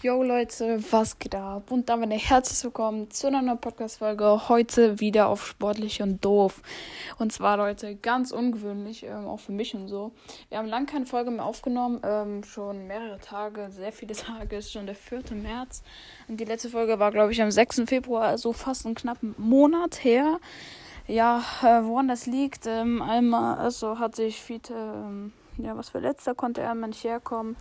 Yo Leute, was geht ab? Und damit herzlich willkommen zu einer neuen Podcast-Folge. Heute wieder auf Sportlich und Doof. Und zwar, Leute, ganz ungewöhnlich, ähm, auch für mich und so. Wir haben lange keine Folge mehr aufgenommen, ähm, schon mehrere Tage, sehr viele Tage, ist schon der 4. März. Und die letzte Folge war, glaube ich, am 6. Februar, also fast einen knappen Monat her. Ja, äh, woran das liegt, ähm, einmal, also hat sich Fiete, ähm, ja, was verletzt, da konnte er nicht herkommen.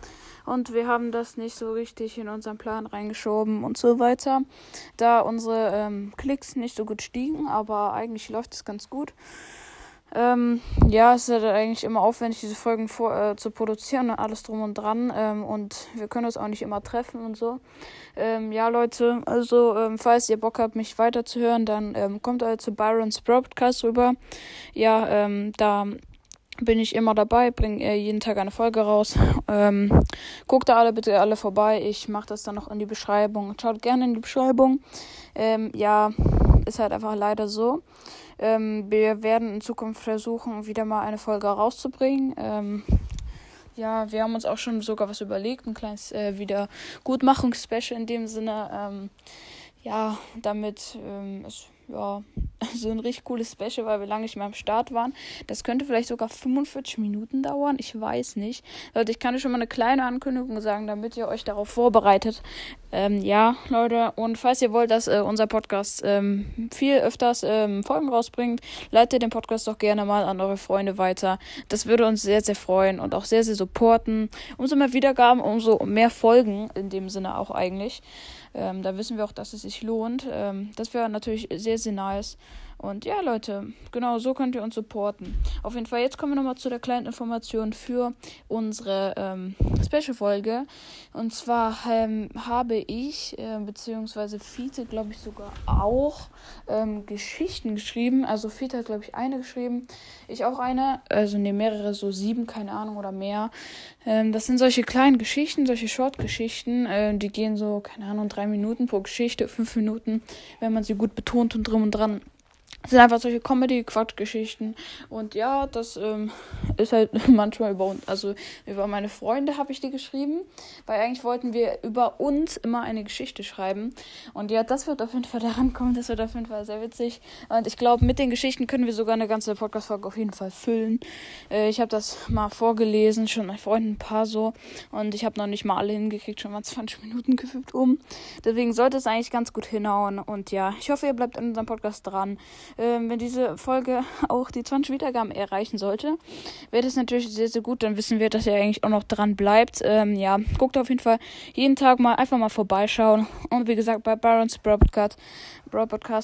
Und wir haben das nicht so richtig in unseren Plan reingeschoben und so weiter. Da unsere ähm, Klicks nicht so gut stiegen, aber eigentlich läuft es ganz gut. Ähm, ja, es ist halt eigentlich immer aufwendig, diese Folgen vor, äh, zu produzieren und alles drum und dran. Ähm, und wir können uns auch nicht immer treffen und so. Ähm, ja, Leute, also, ähm, falls ihr Bock habt, mich weiterzuhören, dann ähm, kommt halt zu Byron's Broadcast rüber. Ja, ähm, da bin ich immer dabei, bringe äh, jeden Tag eine Folge raus. Ähm, guckt da alle bitte alle vorbei. Ich mache das dann noch in die Beschreibung. Schaut gerne in die Beschreibung. Ähm, ja, ist halt einfach leider so. Ähm, wir werden in Zukunft versuchen, wieder mal eine Folge rauszubringen. Ähm, ja, wir haben uns auch schon sogar was überlegt, ein kleines äh, Wiedergutmachungs-Special in dem Sinne. Ähm, ja, damit ähm, es ja, so ein richtig cooles Special, weil wir lange nicht mehr am Start waren. Das könnte vielleicht sogar 45 Minuten dauern. Ich weiß nicht. Leute, ich kann euch schon mal eine kleine Ankündigung sagen, damit ihr euch darauf vorbereitet. Ähm, ja, Leute, und falls ihr wollt, dass äh, unser Podcast ähm, viel öfters ähm, Folgen rausbringt, leitet den Podcast doch gerne mal an eure Freunde weiter. Das würde uns sehr, sehr freuen und auch sehr, sehr supporten. Umso mehr Wiedergaben, umso mehr Folgen in dem Sinne auch eigentlich. Ähm, da wissen wir auch, dass es sich lohnt. Ähm, das wäre natürlich sehr, sehr nice. Und ja, Leute, genau so könnt ihr uns supporten. Auf jeden Fall, jetzt kommen wir nochmal zu der kleinen Information für unsere ähm, Special-Folge. Und zwar ähm, habe ich, äh, beziehungsweise Fiete, glaube ich, sogar auch ähm, Geschichten geschrieben. Also Fiete hat, glaube ich, eine geschrieben. Ich auch eine. Also ne, mehrere, so sieben, keine Ahnung, oder mehr. Ähm, das sind solche kleinen Geschichten, solche Short-Geschichten. Äh, die gehen so, keine Ahnung, drei Minuten pro Geschichte, fünf Minuten, wenn man sie gut betont und drum und dran das sind einfach solche Comedy-Quatschgeschichten. Und ja, das ähm, ist halt manchmal über uns, also über meine Freunde habe ich die geschrieben, weil eigentlich wollten wir über uns immer eine Geschichte schreiben. Und ja, das wird auf jeden Fall daran kommen, das wird auf jeden Fall sehr witzig. Und ich glaube, mit den Geschichten können wir sogar eine ganze Podcast-Folge auf jeden Fall füllen. Äh, ich habe das mal vorgelesen, schon meinen Freunden ein paar so. Und ich habe noch nicht mal alle hingekriegt, schon mal 20 Minuten gefühlt um. Deswegen sollte es eigentlich ganz gut hinhauen. Und ja, ich hoffe, ihr bleibt in unserem Podcast dran. Ähm, wenn diese Folge auch die 20 Wiedergaben erreichen sollte, wäre das natürlich sehr, sehr gut. Dann wissen wir, dass ihr eigentlich auch noch dran bleibt. Ähm, ja, guckt auf jeden Fall jeden Tag mal einfach mal vorbeischauen. Und wie gesagt, bei Barons Broadcast,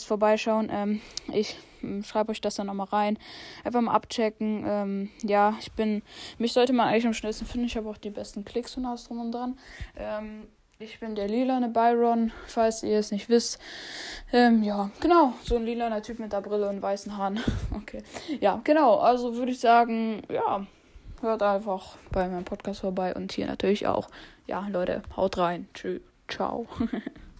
vorbeischauen. Ähm, ich hm, schreibe euch das dann nochmal rein. Einfach mal abchecken. Ähm, ja, ich bin, mich sollte man eigentlich am schnellsten finden. Ich habe auch die besten Klicks und alles drum und dran. Ähm, ich bin der lilane Byron, falls ihr es nicht wisst. Ähm, ja, genau, so ein lilaner Typ mit der Brille und weißen Haaren. okay. Ja, genau, also würde ich sagen, ja, hört einfach bei meinem Podcast vorbei und hier natürlich auch. Ja, Leute, haut rein. Tschüss. Ciao.